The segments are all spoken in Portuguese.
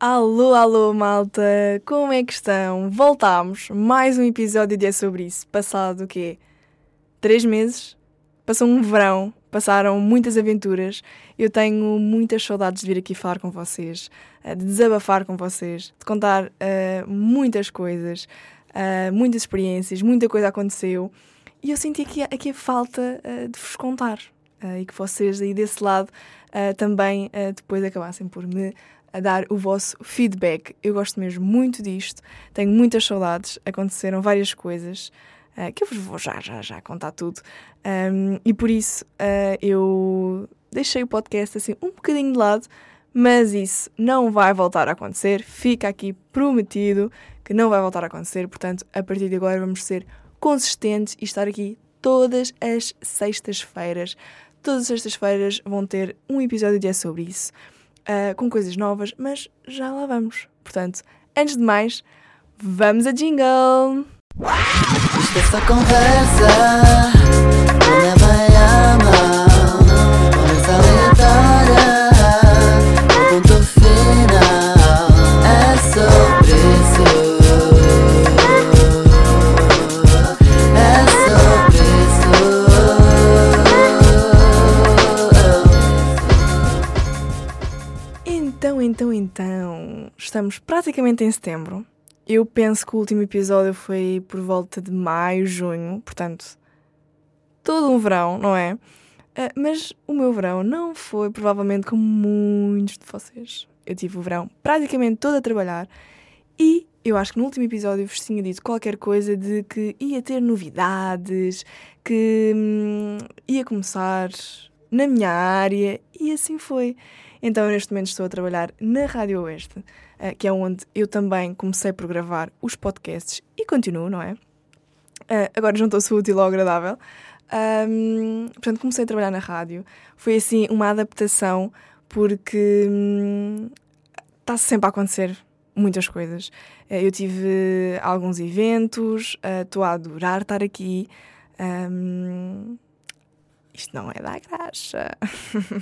Alô, alô, malta! Como é que estão? Voltámos. Mais um episódio de É Sobre Isso. Passado o quê? Três meses? Passou um verão. Passaram muitas aventuras. Eu tenho muitas saudades de vir aqui falar com vocês, eh, de desabafar com vocês, de contar uh, muitas coisas, uh, muitas experiências, muita coisa aconteceu. E eu senti aqui, aqui a falta uh, de vos contar. e que vocês aí desse lado também depois acabassem por me a dar o vosso feedback. Eu gosto mesmo muito disto, tenho muitas saudades, aconteceram várias coisas uh, que eu vos vou já, já, já contar tudo. Um, e por isso uh, eu deixei o podcast assim um bocadinho de lado, mas isso não vai voltar a acontecer, fica aqui prometido que não vai voltar a acontecer, portanto, a partir de agora vamos ser consistentes e estar aqui todas as sextas-feiras. Todas as sextas-feiras vão ter um episódio de é sobre isso uh, com coisas novas, mas já lá vamos. Portanto, antes de mais, vamos a jingle! Isto é só conversa, conversa estamos praticamente em setembro. Eu penso que o último episódio foi por volta de maio, junho, portanto, todo um verão, não é? Uh, mas o meu verão não foi provavelmente como muitos de vocês. Eu tive o verão praticamente todo a trabalhar e eu acho que no último episódio vos tinha dito qualquer coisa de que ia ter novidades, que hum, ia começar na minha área e assim foi. Então, neste momento estou a trabalhar na Rádio Oeste, uh, que é onde eu também comecei por gravar os podcasts e continuo, não é? Uh, agora juntou-se o útil ao agradável. Um, portanto, comecei a trabalhar na rádio. Foi assim uma adaptação, porque está hum, sempre a acontecer muitas coisas. Uh, eu tive alguns eventos, estou a adorar estar aqui. Um, isto não é da graxa.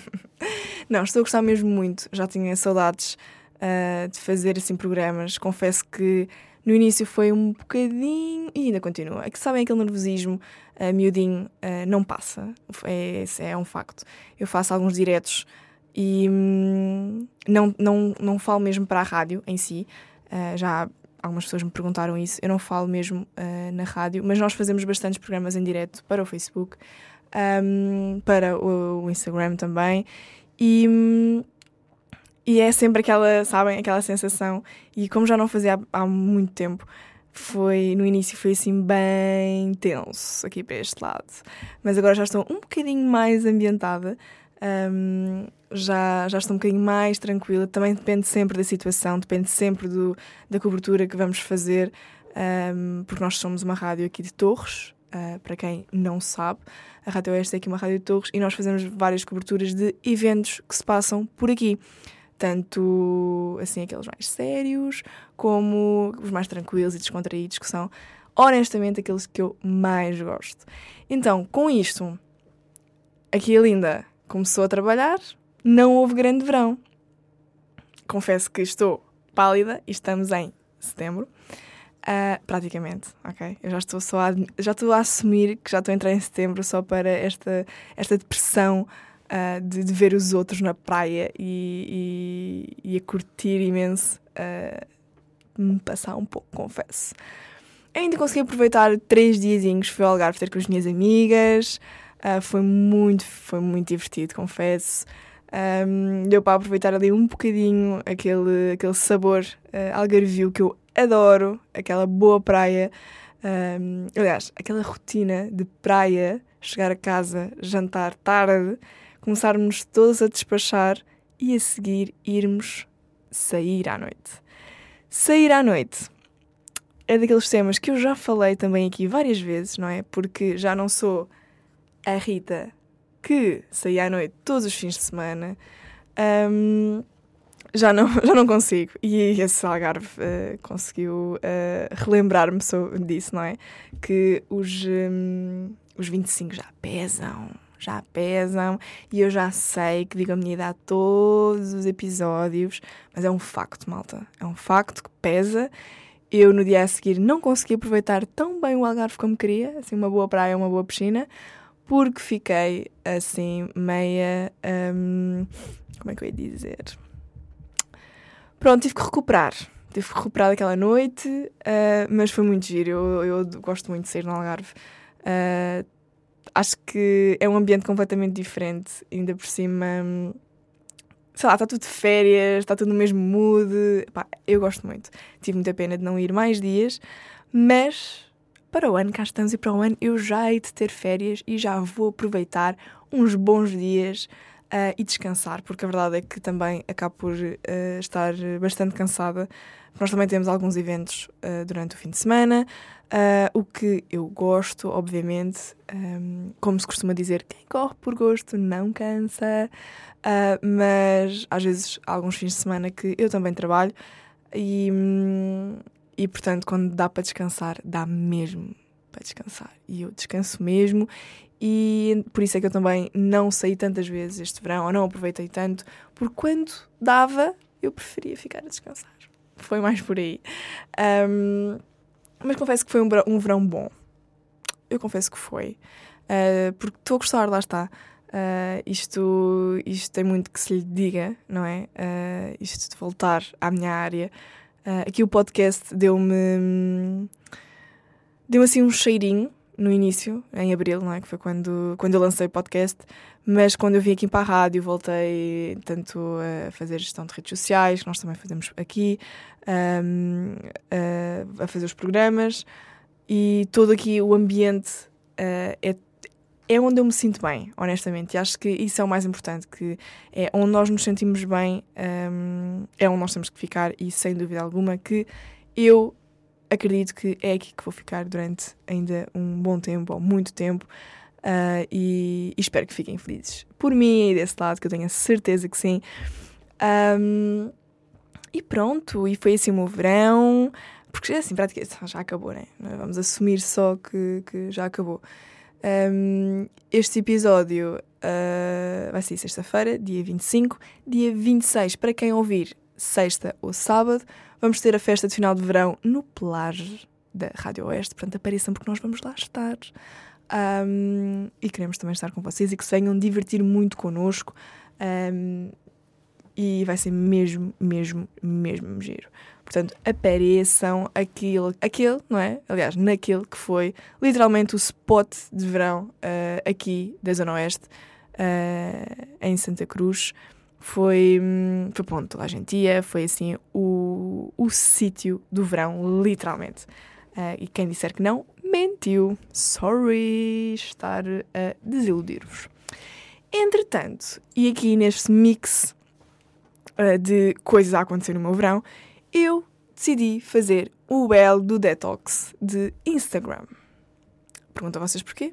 não, estou a gostar mesmo muito. Já tinha saudades uh, de fazer assim programas. Confesso que no início foi um bocadinho e ainda continua. É que sabem aquele nervosismo uh, miudinho uh, não passa. É, é um facto. Eu faço alguns diretos e hum, não, não, não falo mesmo para a rádio em si. Uh, já algumas pessoas me perguntaram isso. Eu não falo mesmo uh, na rádio, mas nós fazemos bastantes programas em direto para o Facebook um, para o, Instagram também. E, e é sempre aquela, sabem, aquela sensação. E como já não fazia há, há muito tempo, foi no início foi assim bem tenso aqui para este lado. Mas agora já estou um bocadinho mais ambientada. Um, já, já estou um bocadinho mais tranquila. Também depende sempre da situação, depende sempre do, da cobertura que vamos fazer, um, porque nós somos uma rádio aqui de Torres, uh, para quem não sabe. A Rádio Oeste é aqui uma rádio de Torres e nós fazemos várias coberturas de eventos que se passam por aqui. Tanto assim aqueles mais sérios, como os mais tranquilos e descontraídos, que são honestamente aqueles que eu mais gosto. Então, com isto, aqui a Linda começou a trabalhar, não houve grande verão. Confesso que estou pálida e estamos em setembro. Uh, praticamente, ok? Eu já estou só a, já estou a assumir que já estou a entrar em setembro só para esta, esta depressão uh, de, de, ver os outros na praia e, e, e a curtir imenso uh, me passar um pouco, confesso. ainda consegui aproveitar três diazinhos, fui ao Algarve ter com as minhas amigas, foi muito, foi muito divertido, confesso. Um, deu para aproveitar ali um bocadinho aquele, aquele sabor uh, algarvio que eu adoro aquela boa praia. Um, aliás, aquela rotina de praia, chegar a casa, jantar tarde, começarmos todos a despachar e a seguir irmos sair à noite. Sair à noite é daqueles temas que eu já falei também aqui várias vezes, não é? Porque já não sou a Rita que saía à noite todos os fins de semana. Um, já não, já não consigo. E esse Algarve uh, conseguiu uh, relembrar-me disso, não é? Que os, um, os 25 já pesam, já pesam e eu já sei que digo a minha idade todos os episódios, mas é um facto, malta. É um facto que pesa. Eu no dia a seguir não consegui aproveitar tão bem o Algarve como queria, assim, uma boa praia, uma boa piscina, porque fiquei assim, meia. Hum, como é que eu ia dizer? Pronto, tive que recuperar. Tive que recuperar daquela noite, uh, mas foi muito giro. Eu, eu, gosto muito de sair no Algarve. Uh, acho que é um ambiente completamente diferente, ainda por cima. Sei lá, está tudo de férias, está tudo no mesmo mood. Eu gosto muito. Tive muita pena de não ir mais dias, mas para o ano cá estamos e para o ano eu já hei de ter férias e já vou aproveitar uns bons dias uh, e descansar, porque a verdade é que também acabo por uh, estar bastante cansada. Nós também temos alguns eventos uh, durante o fim de semana, o que eu gosto, obviamente. Um, como se costuma dizer, quem corre por gosto não cansa. mas às vezes há alguns fins de semana que eu também trabalho e, um, e portanto, quando dá para descansar, dá mesmo para descansar. E eu descanso mesmo e por isso é que eu também não saí tantas vezes este verão, ou não aproveitei tanto, porque quando dava, eu preferia ficar a descansar. Foi mais por aí. Um, mas confesso que foi um, um, verão bom. Eu confesso que foi. Uh, porque estou a gostar, lá está. Uh, isto, isto tem muito que se lhe diga, não é? Uh, isto de voltar à minha área. aqui o podcast deu-me. Deu assim um cheirinho no início, em abril, não é? Que foi quando, quando eu lancei o podcast, mas quando eu vim aqui para a rádio, voltei tanto a fazer gestão de redes sociais, que nós também fazemos aqui, um, a, a, fazer os programas, e todo aqui o ambiente uh, é, é onde eu me sinto bem, honestamente, e acho que isso é o mais importante, que é onde nós nos sentimos bem, um, é onde nós temos que ficar, e sem dúvida alguma que eu acredito que é aqui que vou ficar durante ainda um bom tempo, ou muito tempo, uh, e, e, espero que fiquem felizes. Por mim e desse lado, que eu tenho a certeza que sim. Um, e pronto, e foi assim o meu verão, porque assim, praticamente já acabou, né? Vamos assumir só que, que já acabou. Um, este episódio uh, vai ser sexta-feira, dia 25. Dia 26, para quem ouvir sexta ou sábado, vamos ter a festa de final de verão no Plage da Rádio Oeste. Portanto, apareçam porque nós vamos lá estar. Um, e queremos também estar com vocês e que se venham divertir muito connosco. Um, e vai ser mesmo, mesmo, mesmo giro. Portanto, apareçam aquele, aquele, não é? Aliás, naquele que foi literalmente o spot de verão uh, aqui da Zona Oeste, uh, em Santa Cruz foi, hum, foi ponto, toda a gente ia, foi assim o, o sítio do verão, literalmente. Uh, e quem disser que não, mentiu. Sorry estar a desiludir-vos. Entretanto, e aqui neste mix uh, de coisas a acontecer no meu verão, eu decidi fazer o belo do detox de Instagram. Pergunto a vocês porquê?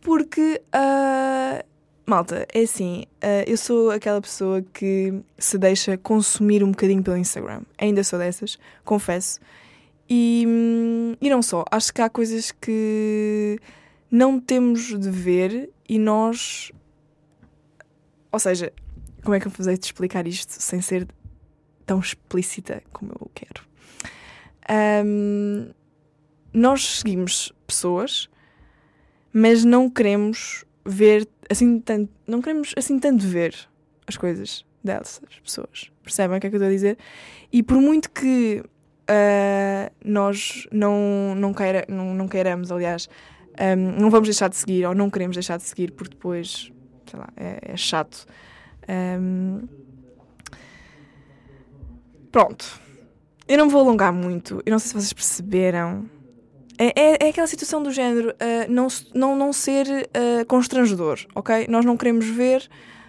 Porque uh, Malta, é assim, uh, eu sou aquela pessoa que se deixa consumir um bocadinho pelo Instagram. Ainda sou dessas, confesso. E, hum, e não só, acho que há coisas que não temos de ver e nós. Ou seja, como é que eu vos de explicar isto sem ser tão explícita como eu quero? Um, nós seguimos pessoas, mas não queremos ver assim tanto, não queremos assim tanto ver as coisas dessas pessoas. Percebem o que é que eu estou a dizer? E por muito que uh, nós não, não, queira, não, não queiramos, aliás, um, não vamos deixar de seguir ou não queremos deixar de seguir porque depois, sei lá, é, é chato. Um, pronto. Eu não vou alongar muito. Eu não sei se vocês perceberam é, é, é, aquela situação do género uh, não, não, não ser uh, constrangedor, ok? Nós não queremos ver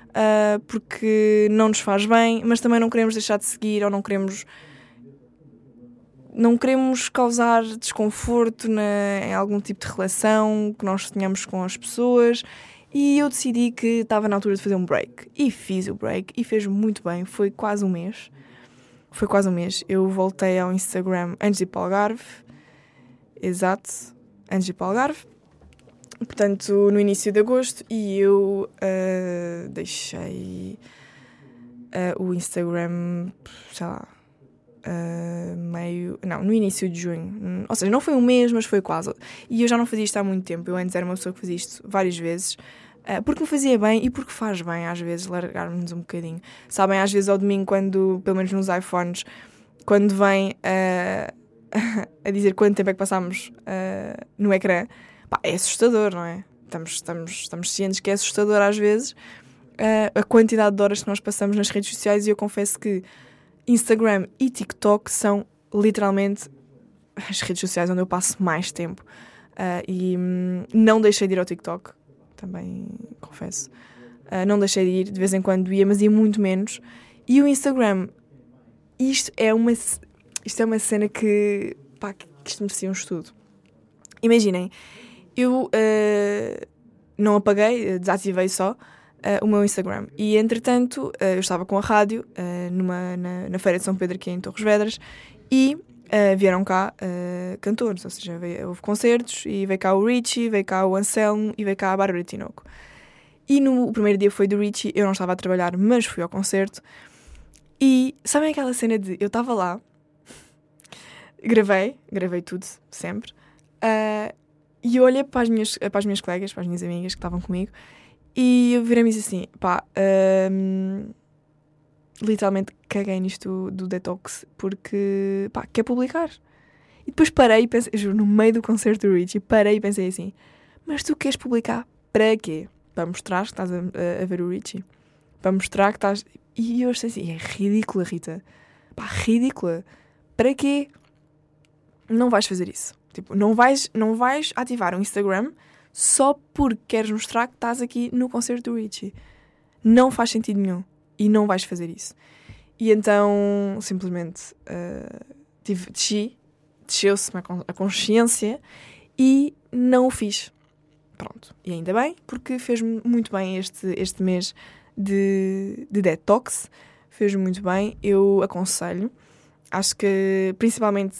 uh, porque não nos faz bem, mas também não queremos deixar de seguir ou não queremos. Não queremos causar desconforto na, em algum tipo de relação que nós tenhamos com as pessoas. E eu decidi que estava na altura de fazer um break. E fiz o break e fez muito bem. Foi quase um mês. Foi quase um mês. Eu voltei ao Instagram antes de ir para o Algarve Exato, antes de ir para o Algarve. portanto, no início de agosto, e eu uh, deixei uh, o Instagram, sei lá, uh, meio. Não, no início de junho. Ou seja, não foi um mês, mas foi quase. E eu já não fazia isto há muito tempo. Eu antes era uma pessoa que fazia isto várias vezes. Porque me fazia bem e porque faz bem, às vezes, largar-nos um bocadinho. Sabem, às vezes ao domingo, quando, pelo menos nos iPhones, quando vem a dizer quanto tempo é que passámos no ecrã, pá, é assustador, não é? Estamos, estamos, estamos cientes que é assustador às vezes a quantidade de horas que nós passamos nas redes sociais e eu confesso que Instagram e TikTok são literalmente as redes sociais onde eu passo mais tempo. Uh, e hum, não deixei de ir ao TikTok, também confesso. Uh, não deixei de ir, de vez em quando ia, mas ia muito menos. E o Instagram, isto é uma, isto é uma cena que, pá, que isto merecia um estudo. Imaginem, eu uh, não apaguei, desativei só, uh, o meu Instagram. E entretanto, uh, eu estava com a rádio numa, na, na, Feira de São Pedro, aqui em Torres Vedras, e vieram cá cantores, ou seja, veio, houve concertos e veio cá o Richie, veio cá o Anselmo e veio cá a Bárbara Tinoco. E no primeiro dia foi do Richie, eu não estava a trabalhar, mas fui ao concerto. E sabem aquela cena de eu estava lá, gravei, gravei tudo, sempre, e eu olhei para as, minhas, para as minhas colegas, para as minhas amigas que estavam comigo, e eu virei-me assim, pá, um, literalmente caguei nisto do, do detox porque, pá, quer publicar. E depois parei e pensei, juro, no meio do concerto do Richie, parei e pensei assim, mas tu queres publicar para quê? Para mostrar que estás a, a, a ver o Richie? Para mostrar que estás... E eu achei assim, é ridícula, Rita. Pá, ridícula. Para quê? Não vais fazer isso. Tipo, não vais, não vais ativar um Instagram só porque queres mostrar que estás aqui no concerto do Richie. Não faz sentido nenhum. E não vais fazer isso. E então, simplesmente, uh, tive, desci, desceu-se-me a consciência e não o fiz. Pronto. E ainda bem, porque fez-me muito bem este, este mês de, de detox. Fez-me muito bem. Eu aconselho. Acho que, principalmente,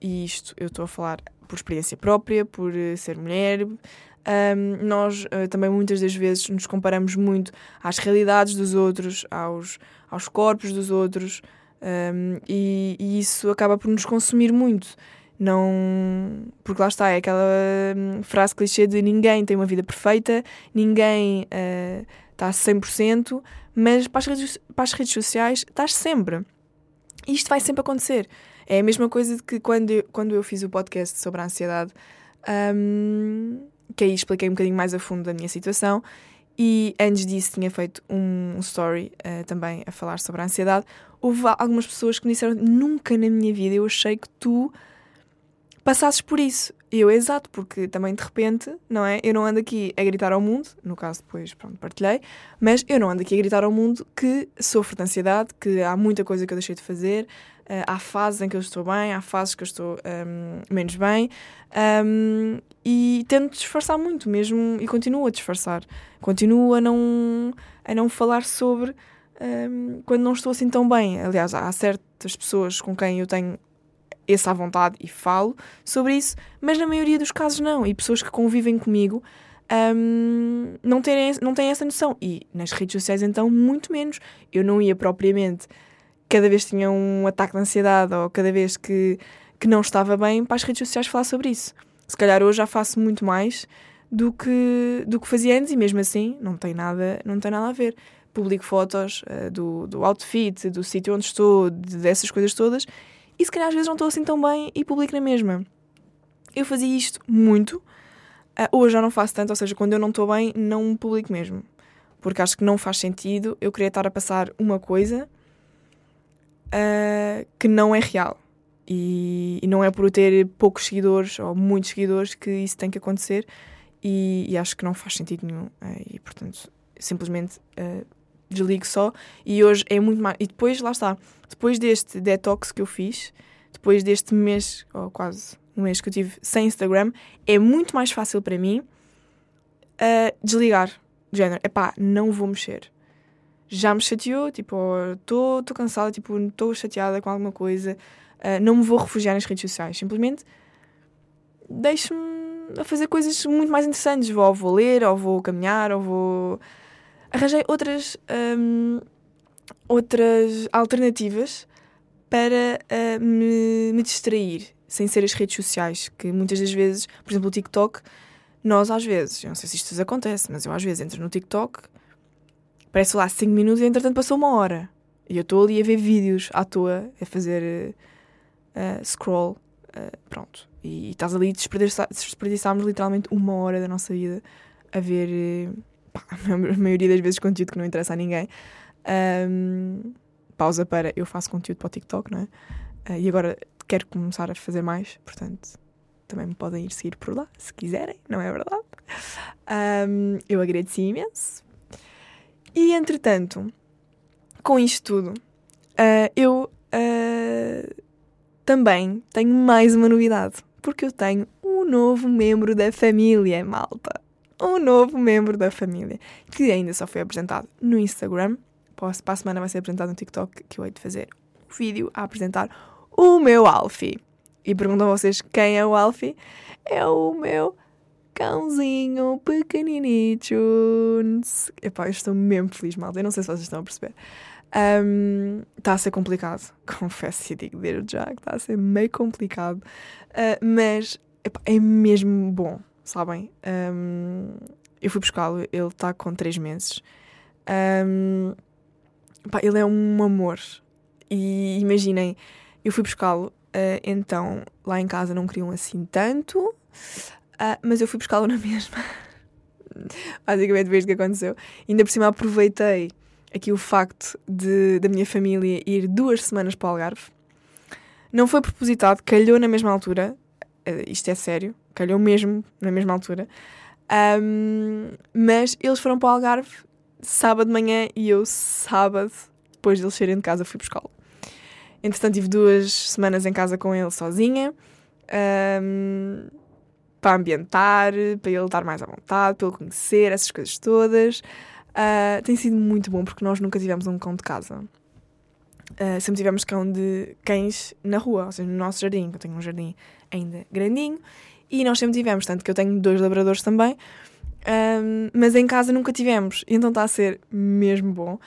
e isto eu estou a falar por experiência própria, por uh, ser mulher. Um, nós uh, também muitas das vezes nos comparamos muito às realidades dos outros, aos, aos corpos dos outros, um, e, e, isso acaba por nos consumir muito. Não. Porque lá está, é aquela hum, frase clichê de ninguém tem uma vida perfeita, ninguém está a 100%, mas para as, redes, para as redes sociais estás sempre. E isto vai sempre acontecer. É a mesma coisa de que quando eu, quando eu fiz o podcast sobre a ansiedade, um, que aí expliquei um bocadinho mais a fundo da minha situação, e antes disso tinha feito um, story uh, também a falar sobre a ansiedade. Houve algumas pessoas que me disseram: Nunca na minha vida eu achei que tu passasses por isso. E eu, exato, porque também de repente, não é? Eu não ando aqui a gritar ao mundo, no caso depois, pronto, partilhei, mas eu não ando aqui a gritar ao mundo que sofro de ansiedade, que há muita coisa que eu deixei de fazer, Uh, há fases em que eu estou bem, há fases que eu estou um, menos bem um, e tento disfarçar muito mesmo e continuo a disfarçar. Continuo a não, a não falar sobre um, quando não estou assim tão bem. Aliás, há certas pessoas com quem eu tenho essa vontade e falo sobre isso, mas na maioria dos casos não. E pessoas que convivem comigo um, não, terem, não têm essa noção. E nas redes sociais, então, muito menos. Eu não ia propriamente cada vez que tinha um ataque de ansiedade ou cada vez que, que não estava bem, para as redes sociais falar sobre isso. Se calhar hoje já faço muito mais do que, do que fazia antes e mesmo assim não tem nada, não tem nada a ver. Publico fotos uh, do, do outfit, do sítio onde estou, de, dessas coisas todas e se calhar às vezes não estou assim tão bem e publico na mesma. Eu fazia isto muito, uh, hoje já não faço tanto, ou seja, quando eu não estou bem, não publico mesmo. Porque acho que não faz sentido eu querer estar a passar uma coisa uh, que não é real. E, e, não é por eu ter poucos seguidores ou muitos seguidores que isso tem que acontecer. E, e acho que não faz sentido nenhum. Uh, e portanto, simplesmente desligo só. E hoje é muito mais. E depois, lá está. Depois deste detox que eu fiz, depois deste mês, ou quase um mês que eu tive sem Instagram, é muito mais fácil para mim uh, desligar. De género, epá, não vou mexer já me chateou, tipo, estou cansada, tipo, estou chateada com alguma coisa, uh, não me vou refugiar nas redes sociais, simplesmente deixo-me a fazer coisas muito mais interessantes. Ou vou ler, ou vou caminhar, ou vou. Arranjei outras, um, outras alternativas para uh, me, me distrair, sem ser as redes sociais, que muitas das vezes, por exemplo, o TikTok, nós às vezes, eu não sei se isto vos acontece, mas eu às vezes entro no TikTok, parece lá 5 minutos e entretanto passou uma hora. E eu estou ali a ver vídeos à toa, a fazer uh, scroll, uh, pronto. E, estás ali, desperdiçámos literalmente uma hora da nossa vida a ver, pá, a maioria das vezes, conteúdo que não interessa a ninguém. Um, pausa para eu faço conteúdo para o TikTok, não é? Uh, e agora quero começar a fazer mais, portanto também me podem ir seguir por lá, se quiserem, não é verdade? Um, eu agradeci imenso. E entretanto, com isto tudo, uh, eu uh, também tenho mais uma novidade, porque eu tenho um novo membro da família, malta. Um novo membro da família, que ainda só foi apresentado no Instagram. Para a semana vai ser apresentado no TikTok, que eu hei de fazer um vídeo a apresentar o meu Alfie. E perguntam vocês quem é o Alfie? É o meu cãozinho pequeninito. Epá, eu estou mesmo feliz, malta. Eu não sei se vocês estão a perceber. Está um, a ser complicado, confesso e digo desde já que está a ser meio complicado, uh, mas epá, é mesmo bom, sabem? Um, eu fui buscá-lo, ele está com 3 meses. Um, epá, ele é um amor. E imaginem, eu fui buscá-lo, uh, então lá em casa não queriam assim tanto, uh, mas eu fui buscá-lo na mesma. Basicamente, desde que aconteceu. Ainda por cima aproveitei aqui o facto de, da minha família ir duas semanas para o Algarve. Não foi propositado, calhou na mesma altura. Uh, isto é sério, calhou mesmo na mesma altura. Um, mas eles foram para o Algarve sábado de manhã e eu, sábado, depois de eles saírem de casa, fui buscá-lo. Entretanto, tive duas semanas em casa com ele sozinha. Um, para ambientar, para ele estar mais à vontade, para ele conhecer essas coisas todas. Uh, tem sido muito bom porque nós nunca tivemos um cão de casa. Uh, sempre tivemos cão de cães na rua, ou seja, no nosso jardim. Eu tenho um jardim ainda grandinho e nós sempre tivemos, tanto que eu tenho dois labradores também, um, mas em casa nunca tivemos. Então está a ser mesmo bom,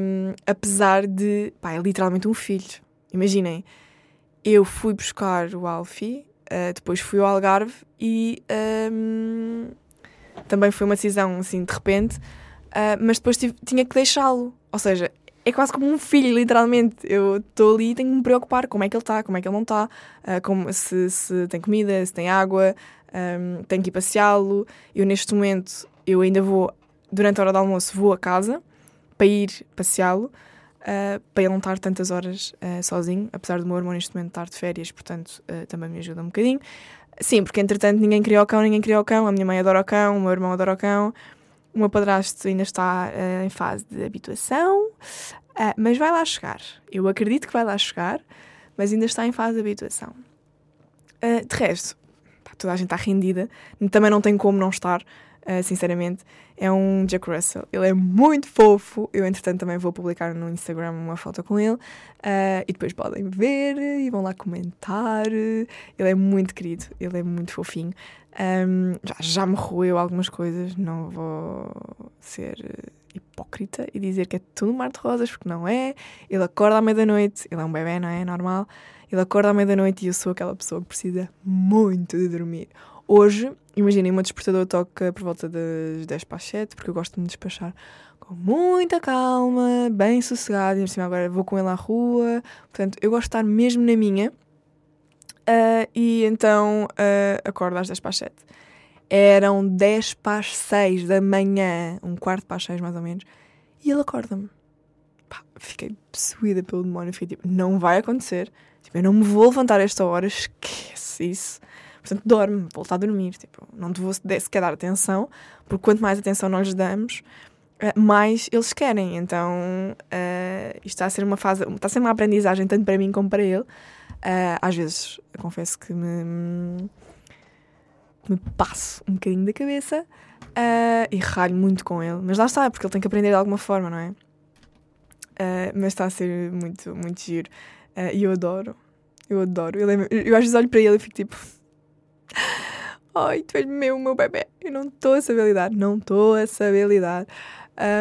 um, apesar de. pá, é literalmente um filho. Imaginem, eu fui buscar o Alfie, uh, depois fui ao Algarve e um, também foi uma decisão assim de repente. Uh, mas depois tive, tinha que deixá-lo. Ou seja, é quase como um filho, literalmente. Eu estou ali e tenho que me preocupar como é que ele está, como é que ele não está, uh, se, se tem comida, se tem água, um, tenho que ir passeá-lo. Eu, neste momento, eu ainda vou, durante a hora do almoço, vou a casa para ir passeá-lo, uh, para ele não estar tantas horas uh, sozinho, apesar do meu irmão neste momento estar de férias, portanto, também me ajuda um bocadinho. Sim, porque entretanto ninguém criou o cão, ninguém criou o cão, a minha mãe adora o cão, o meu irmão adora o cão. O meu padrasto ainda está uh, em fase de habituação, uh, mas vai lá chegar. Eu acredito que vai lá chegar, mas ainda está em fase de habituação. Uh, de resto, pá, toda a gente está rendida. Também não tem como não estar, sinceramente. É um Jack Russell. Ele é muito fofo. Eu, entretanto, também vou publicar no Instagram uma foto com ele. e depois podem ver e vão lá comentar. Ele é muito querido. Ele é muito fofinho. Um, já, já me roeu algumas coisas, não vou ser hipócrita e dizer que é tudo mar de rosas, porque não é. Ele acorda à meia-noite, ele é um bebê, não é? Normal. Ele acorda à meia-noite e eu sou aquela pessoa que precisa muito de dormir. Hoje, imaginem, o meu despertador toca por volta das 10 para as 7, porque eu gosto de me despachar com muita calma, bem sossegado, e cima agora vou com ele à rua. Portanto, eu gosto de estar mesmo na minha Uh, e então uh, acordo às 10 para as 7. Eram 10 para as 6 da manhã, um quarto para as 6 mais ou menos, e ele acorda-me. Fiquei possuída pelo demónio. Fiquei tipo, não vai acontecer. Tipo, eu não me vou levantar a esta hora, esquece isso. Portanto, dorme, volta a dormir. Tipo, não te vou sequer dar atenção, porque quanto mais atenção nós lhes damos, uh, mais eles querem. Então, uh, isto está a ser uma fase, está a ser uma aprendizagem tanto para mim como para ele. Uh, às vezes, confesso que me, me passo um bocadinho da cabeça uh, e ralho muito com ele. Mas lá está, porque ele tem que aprender de alguma forma, não é? Uh, mas está a ser muito, muito giro. e eu adoro. Eu adoro. Eu, lembro, eu às vezes olho para ele e fico tipo. ai, tu és meu, meu bebê. Eu não estou a saber lidar, não estou a saber lidar.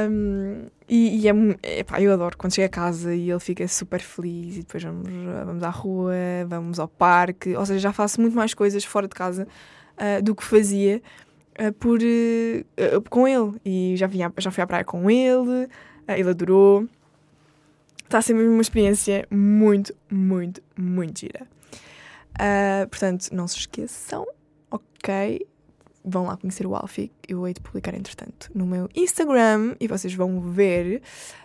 Um, e, e é, epá, eu adoro quando chega a casa e ele fica super feliz e depois vamos, vamos à rua, vamos ao parque, ou seja, já faço muito mais coisas fora de casa uh, do que fazia uh, por, uh, com ele. E já, vinha, já fui à praia com ele, ele adorou. Está mesmo uma experiência muito, muito, muito gira. Portanto, não se esqueçam, ok? vão lá conhecer o Alfie. Eu hei de publicar, entretanto, no meu Instagram e vocês vão ver.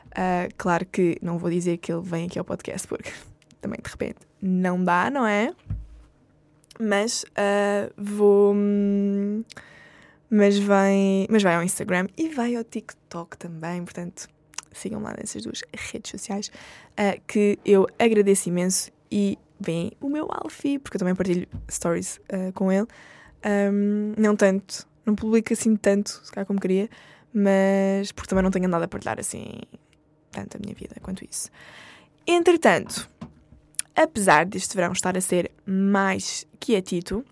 Uh, claro que não vou dizer que ele vem aqui ao podcast, porque também de repente não dá, não é? Mas uh, vou. Mas vai, mas vai ao Instagram e vai ao TikTok também, portanto sigam lá nessas duas redes sociais uh, que eu agradeço imenso e vem o meu Alfie, porque eu também partilho stories com ele. Um, não tanto, não publico assim tanto, se calhar como queria, mas porque também não tenho nada a partilhar assim tanto a minha vida quanto isso. Entretanto, apesar deste verão estar a ser mais quietito,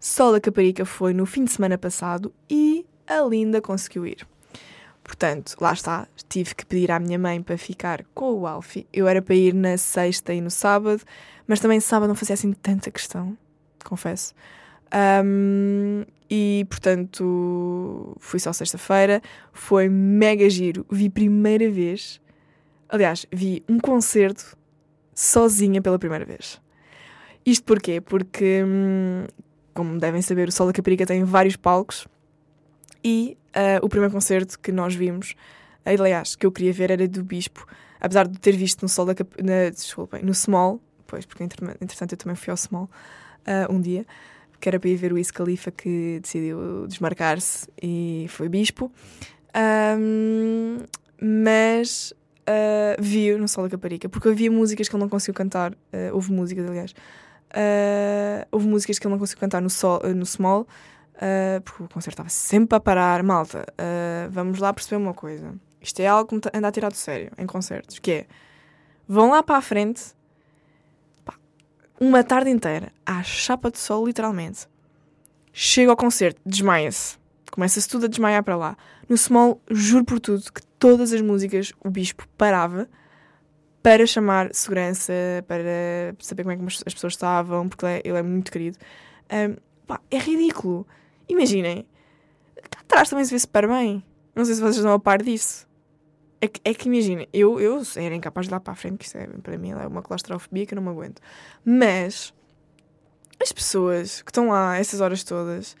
Sol da Caparica foi no fim de semana passado e a Linda conseguiu ir. Portanto, lá está, tive que pedir à minha mãe para ficar com o Alfie. Eu era para ir na sexta e no sábado, mas também sábado não fazia assim tanta questão, confesso. Um, e portanto fui só sexta-feira, foi mega giro. Vi primeira vez, aliás, vi um concerto sozinha pela primeira vez. Isto porquê? Porque, hum, como devem saber, o Sol da Caparica tem vários palcos e uh, o primeiro concerto que nós vimos, aliás, que eu queria ver era do Bispo, apesar de ter visto no Sol da Cap... na, no Small, pois, porque entretanto eu também fui ao Small uh, um dia que era para ir ver o Wiz Khalifa que decidiu desmarcar-se e foi bispo. Um, mas uh, viu no Sol da Caparica, porque havia músicas que ele não conseguiu cantar, uh, houve músicas, aliás, uh, houve músicas que ele não conseguiu cantar no, sol, no Small, uh, porque o concerto estava sempre a parar. Malta, vamos lá perceber uma coisa. Isto é algo que me anda a tirar do sério em concertos, que é, vão lá para a frente uma tarde inteira, à chapa de sol, literalmente. Chega ao concerto, desmaia-se. Começa-se tudo a desmaiar para lá. No Small, juro por tudo que todas as músicas o bispo parava para chamar segurança, para saber como é que as pessoas estavam, porque ele é, é muito querido. Um, pá, é ridículo. Imaginem. Cá atrás também se vê super bem. Não sei se vocês estão a par disso. É que, é que imagina, eu, eu era incapaz de dar para a frente, que isso é, para mim é uma claustrofobia que eu não me aguento. Mas as pessoas que estão lá essas horas todas,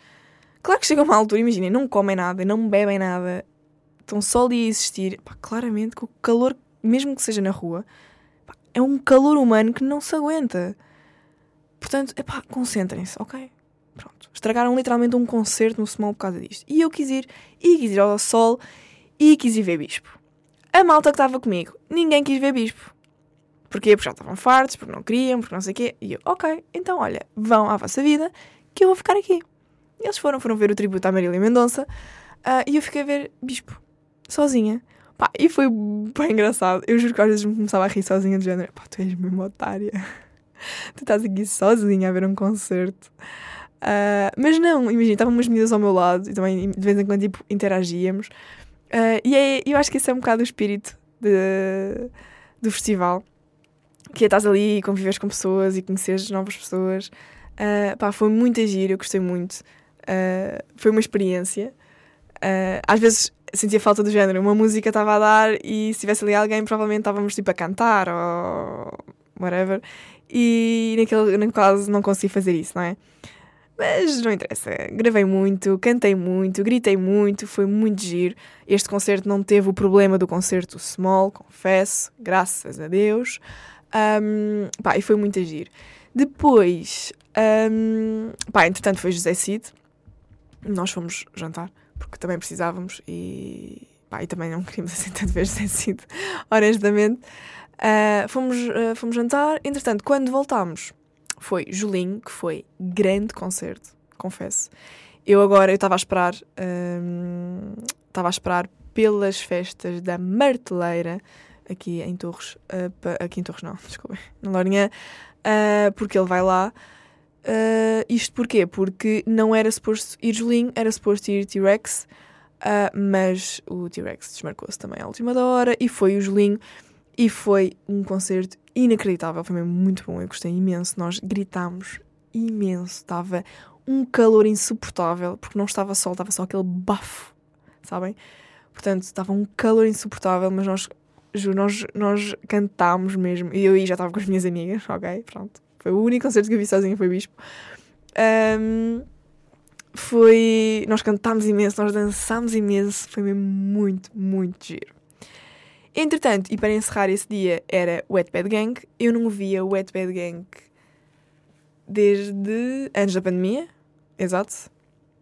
claro que chegam a uma altura, imaginem, não comem nada, não bebem nada, estão só ali a existir. Pá, claramente que o calor, mesmo que seja na rua, pá, é um calor humano que não se aguenta. Portanto, é pá, concentrem-se, ok? Pronto. Estragaram literalmente um concerto no Small por causa disto. E eu quis ir, e quis ir ao sol, e quis ir ver Bispo. A malta que estava comigo, ninguém quis ver Bispo. Porquê? Porque já estavam fartos, porque não queriam, porque não sei o quê. E eu, ok, então olha, vão à vossa vida, que eu vou ficar aqui. E eles foram, foram ver o tributo à Marília Mendonça uh, e eu fiquei a ver Bispo, sozinha. Pá, e foi bem engraçado. Eu juro que às vezes me começava a rir sozinha, do género, pá, tu és mesmo otária. tu estás aqui sozinha a ver um concerto. Uh, mas não, imagina, estavam umas medidas ao meu lado e também de vez em quando tipo, interagíamos. Uh, e é, eu acho que esse é um bocado o espírito de, do festival. Que é estás ali e convives com pessoas e conheces novas pessoas. Uh, pá, foi muito agir, eu gostei muito. Uh, foi uma experiência. Uh, às vezes sentia falta do género. Uma música estava a dar e se tivesse ali alguém, provavelmente estávamos tipo a cantar ou whatever. E naquele, naquele caso não consegui fazer isso, não é? Mas não interessa. Gravei muito, cantei muito, gritei muito, foi muito giro. Este concerto não teve o problema do concerto small, confesso, graças a Deus. Um, pá, e foi muito giro. Depois, um, pá, entretanto foi José Cid. Nós fomos jantar, porque também precisávamos e, pá, e também não queríamos assim tanto ver José Cid, honestamente. Uh, fomos, uh, fomos jantar. Entretanto, quando voltámos, foi Julinho, que foi grande concerto, confesso. Eu agora, eu estava a esperar, hum, estava a esperar pelas festas da Marteleira, aqui em Torres, uh, aqui em Torres não, desculpem, na Lourinhã, uh, porque ele vai lá, Uh, isto porquê? Porque não era suposto ir Julinho, era suposto ir T-Rex, mas o T-Rex desmarcou-se também à última hora e foi o Julinho. E foi um concerto inacreditável, foi mesmo muito bom, eu gostei imenso. Nós gritámos imenso, estava um calor insuportável, porque não estava sol, estava só aquele bafo, sabem? Portanto, estava um calor insuportável, mas nós, juro, nós, nós cantámos mesmo. E eu aí já estava com as minhas amigas, ok? Pronto. Foi o único concerto que eu vi sozinha, foi Bispo. Um, foi. Nós cantámos imenso, nós dançámos imenso, foi mesmo muito, muito giro. Entretanto, e para encerrar esse dia, era Wet Bad Gang. Eu não via Wet Bad Gang desde antes da pandemia, exato.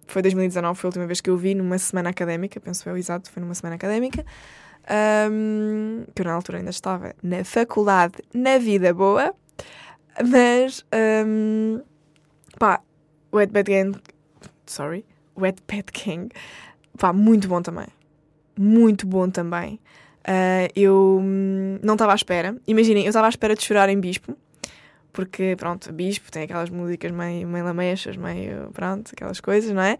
Foi 2019, foi a última vez que eu vi numa semana académica, penso eu, exato, foi numa semana académica. Um, que eu na altura ainda estava na faculdade, na vida boa. Mas, um, pá, Wet Bad Gang, sorry, Wet Bad Gang, pá, muito bom também. Muito bom também. Uh, eu hum, não estava à espera. Imaginem, eu estava à espera de chorar em Bispo, porque, pronto, Bispo tem aquelas músicas meio, meio lamechas, meio, pronto, aquelas coisas, não é?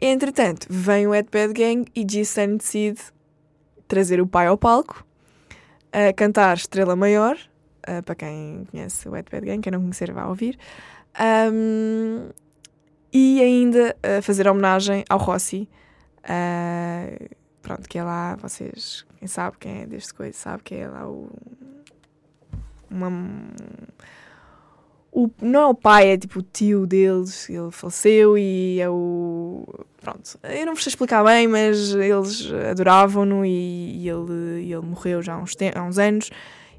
Entretanto, vem o Ed Bad Gang e G-Sun decide trazer o pai ao palco, cantar Estrela Maior, uh, para quem conhece o Ed Bad Gang, quem não conhecer vai ouvir, um, e ainda uh, fazer homenagem ao Rossi. Pronto, que é lá, vocês, quem sabe quem é deste coisa, sabe que é lá o. Uma. O, não é o pai, é tipo o tio deles, ele faleceu e é o. Pronto, eu não vos sei explicar bem, mas eles adoravam-no e, e, ele, ele morreu já há uns, há uns anos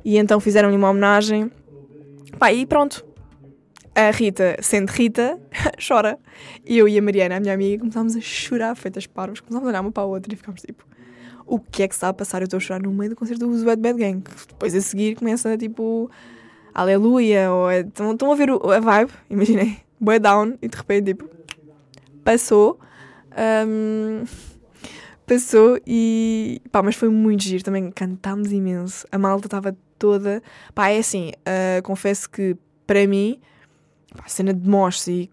e então fizeram-lhe uma homenagem. Pá, e pronto, a Rita, sendo Rita, chora. E eu e a Mariana, a minha amiga, começámos a chorar, feitas parvas, começámos a olhar uma para a outra e ficámos tipo: o que é que está a passar? Eu estou a chorar no meio do concerto do Bad Bad Gang. Depois a seguir começa tipo: Aleluia, ou é, estão, a ver a vibe, imaginei, boy down, e de repente tipo: passou. Um, passou e pá, mas foi muito giro também, cantámos imenso. A malta estava toda, pá, é assim, uh, confesso que para mim a cena de mosh e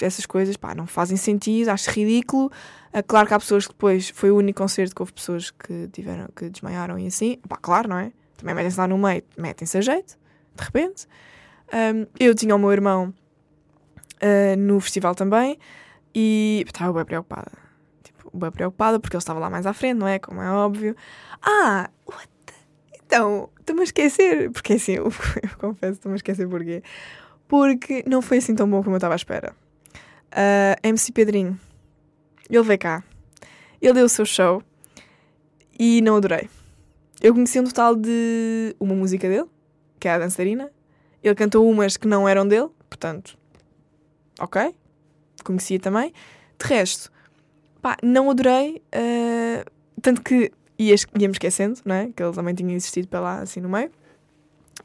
essas coisas, pá, não fazem sentido, acho ridículo. É claro que há pessoas que depois, foi o único concerto que houve pessoas que tiveram, que desmaiaram e assim, pá, claro, não é? Também metem-se lá no meio, metem-se a jeito, de repente. Um, eu tinha o meu irmão uh, no festival também e estava bem preocupada. Tipo, bem preocupada porque ele estava lá mais à frente, não é? Como é óbvio. Ah, what? Então, estou-me a esquecer, porque assim, eu, eu confesso, estou-me a esquecer porquê porque não foi assim tão bom como eu estava à espera. Uh, ah, MC Pedrinho, ele veio cá, ele deu o seu show e não adorei. Eu conheci um total de uma música dele, que é a dançarina. Ele cantou umas que não eram dele, portanto, ok, conhecia também. De resto, pá, não adorei, uh, tanto que ia-me esquecendo, não é? Que ele também tinha existido para lá, assim no meio.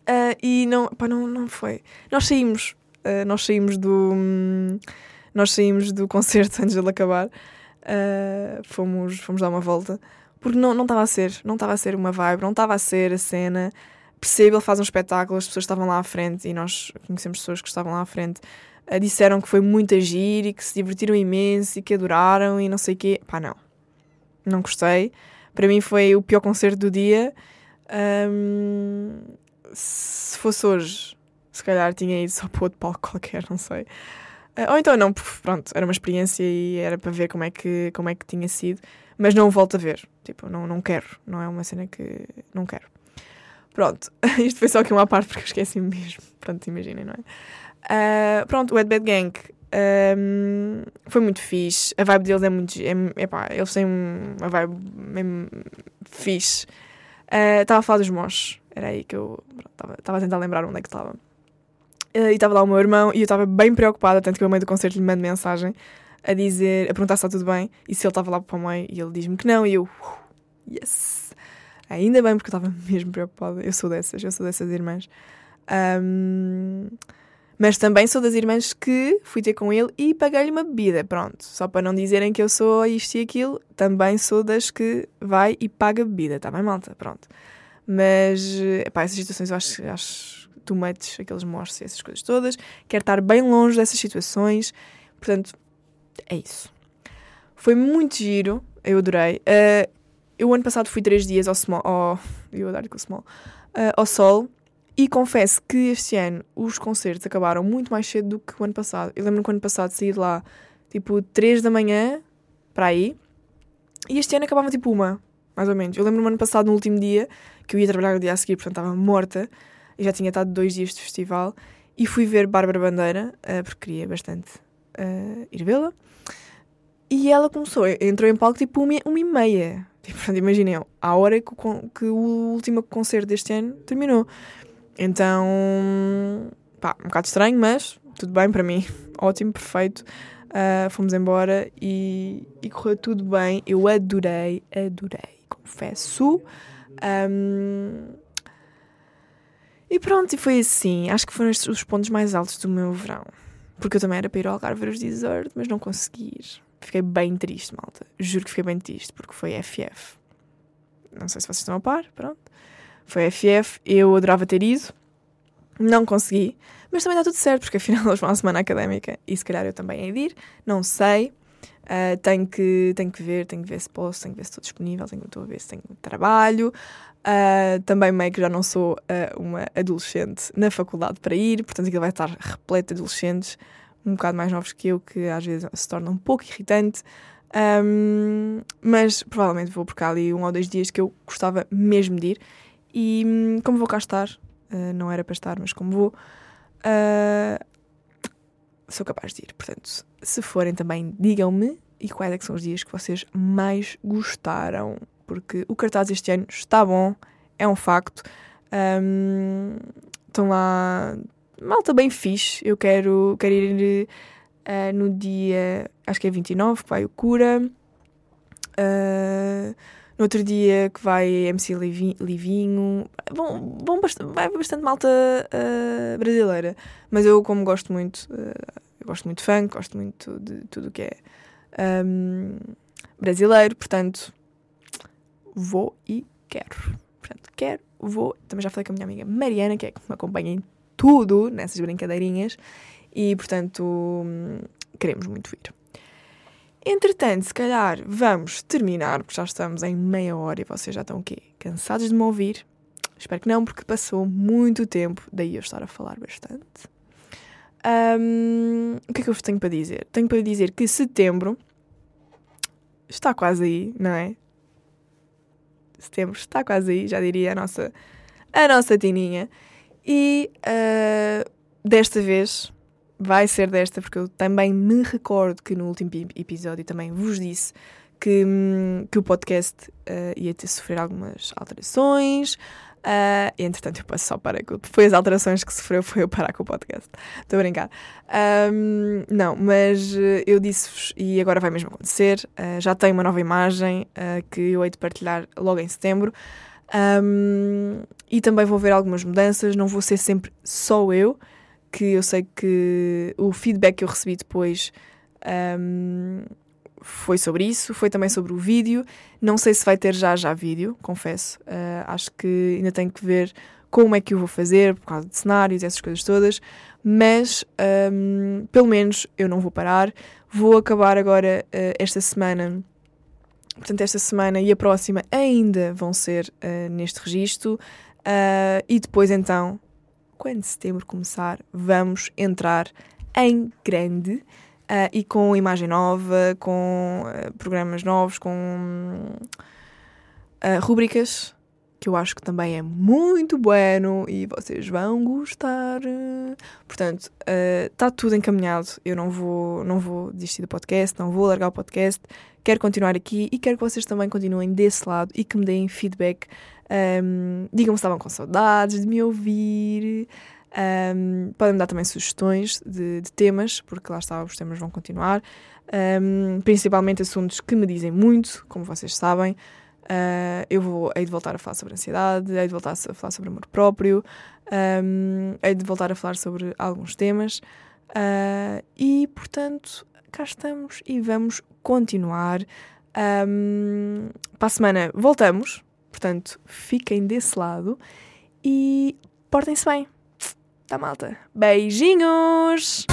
Uh, e não, pá, não, não foi. Nós saímos, uh, nós saímos do. Um, nós saímos do concerto antes dele acabar. Uh, fomos, fomos dar uma volta. Porque não estava a ser, não estava a ser uma vibe, não estava a ser a cena. Percebo, ele faz um espetáculo, as pessoas estavam lá à frente e nós conhecemos pessoas que estavam lá à frente. Uh, disseram que foi muito agir e que se divertiram imenso e que adoraram e não sei o quê. Pá, não. Não gostei. Para mim foi o pior concerto do dia. Um, se fosse hoje, se calhar tinha ido só para outro palco qualquer, não sei. Uh, ou então não, pronto, era uma experiência e era para ver como é que, como é que tinha sido, mas não volto a ver. Tipo, não, não quero, não é uma cena que não quero. Pronto, isto foi só aqui uma parte porque eu esqueci mesmo. Pronto, imaginem, não é? Uh, pronto, o Ed Bad Gang um, foi muito fixe. A vibe deles é muito. É, epá, eles têm uma vibe mesmo fixe. Estava uh, a falar dos moches. Era aí que eu estava a tentar lembrar onde é que estava. Uh, e estava lá o meu irmão e eu estava bem preocupada, tanto que no meio do concerto, lhe mando mensagem a dizer, a perguntar se está tudo bem e se ele estava lá para o meio e ele diz-me que não e eu, uh, yes! Ainda bem, porque eu estava mesmo preocupada. Eu sou dessas, eu sou dessas irmãs. Um, mas também sou das irmãs que fui ter com ele e paguei-lhe uma bebida, pronto. Só para não dizerem que eu sou isto e aquilo, também sou das que vai e paga bebida, tá bem, malta? Pronto. Mas, epá, essas situações eu acho, acho too much, aqueles morsos e essas coisas todas. Quero estar bem longe dessas situações. Portanto, é isso. Foi muito giro, eu adorei. Uh, eu, ano passado, fui três dias ao Small. Ao, eu adoro com o Small. Uh, ao Sol. E confesso que este ano os concertos acabaram muito mais cedo do que o ano passado. Eu lembro-me que o ano passado saí de lá tipo 3 da manhã para aí. E este ano acabava tipo uma, mais ou menos. Eu lembro-me ano passado, no último dia, que eu ia trabalhar no dia a seguir, portanto estava morta. Já tinha estado dois dias de festival. E fui ver Bárbara Bandeira, uh, porque queria bastante uh, ir vê-la. E ela começou, entrou em palco tipo uma, uma e meia. Tipo, imaginem, à hora que, que o último concerto deste ano terminou. Então, pá, um bocado estranho, mas tudo bem para mim. Ótimo, perfeito. Uh, fomos embora e, e, correu tudo bem. Eu adorei, adorei, confesso. Um, e pronto, e foi assim. Acho que foram os pontos mais altos do meu verão. Porque eu também era para ir ao Algarve os Desert, mas não consegui ir. Fiquei bem triste, malta. Juro que fiquei bem triste, porque foi FF. Não sei se vocês estão a par, pronto. Foi FF, eu adorava ter ido, não consegui, mas também está tudo certo, porque afinal hoje é uma semana académica e se calhar eu também hei de ir, não sei. Uh, tenho, que, tenho que ver, tenho que ver se posso, tenho que ver se estou disponível, tenho que ver se tenho trabalho. Uh, também meio que já não sou uh, uma adolescente na faculdade para ir, portanto aquilo vai estar repleto de adolescentes um bocado mais novos que eu, que às vezes se torna um pouco irritante. Um, mas provavelmente vou por cá ali um ou dois dias que eu gostava mesmo de ir. E hum, como vou cá estar, uh, não era para estar, mas como vou, sou capaz de ir. Portanto, se forem também, digam-me e quais é são os dias que vocês mais gostaram. Porque o cartaz este ano está bom, é um facto. Um, estão lá malta bem fixe. Eu quero, quero ir uh, no dia, acho que é 29, que vai o Cura. Uh, no outro dia que vai MC Livinho. Bom, bom vai bastante malta uh, brasileira. Mas eu, como gosto muito, gosto muito de funk, gosto muito de tudo o que é um, brasileiro, portanto, vou e quero. Portanto, quero, vou. Também já falei com a minha amiga Mariana, que é que me acompanha em tudo nessas brincadeirinhas, e portanto, hum, queremos muito ir. Entretanto, se calhar vamos terminar, porque já estamos em meia hora e vocês já estão o quê? Cansados de me ouvir? Espero que não, porque passou muito tempo, daí eu estar a falar bastante. Um, o que é que eu vos tenho para dizer? Tenho para dizer que setembro está quase aí, não é? Setembro está quase aí, já diria a nossa, a nossa Tininha. E uh, desta vez vai ser desta, porque eu também me recordo que no último episódio também vos disse que, hum, que o podcast uh, ia ter sofrer algumas alterações. Uh, entretanto, eu passo só para foi as alterações que sofreu, foi eu parar com o podcast. Estou a brincar. Um, não, mas eu disse-vos, e agora vai mesmo acontecer, uh, já tenho uma nova imagem uh, que eu hei de partilhar logo em setembro. Um, e também vou ver algumas mudanças, não vou ser sempre só eu que eu sei que o feedback que eu recebi depois um, foi sobre isso, foi também sobre o vídeo. Não sei se vai ter já já vídeo, confesso. Uh, acho que ainda tenho que ver como é que eu vou fazer, por causa de cenários, essas coisas todas. Mas um, pelo menos eu não vou parar. Vou acabar agora uh, esta semana. Portanto, esta semana e a próxima ainda vão ser uh, neste registro. e depois então quando setembro começar, vamos entrar em grande uh, e com imagem nova, com uh, programas novos, com uh, rubricas que eu acho que também é muito bueno e vocês vão gostar. Portanto, está uh, tudo encaminhado. Eu não vou, não vou desistir do podcast, não vou largar o podcast. Quero continuar aqui e quero que vocês também continuem desse lado e que me deem feedback um, Digam-me se estavam com saudades de me ouvir. Um, podem me dar também sugestões de, de, temas, porque lá está, os temas vão continuar. Um, principalmente assuntos que me dizem muito, como vocês sabem. Uh, eu vou, hei de voltar a falar sobre ansiedade, hei de voltar a falar sobre amor próprio, um, hei de voltar a falar sobre alguns temas. Uh, e, portanto, cá estamos e vamos continuar. Um, para a semana voltamos Portanto, fiquem desse lado e portem-se bem. Tá, malta? Beijinhos!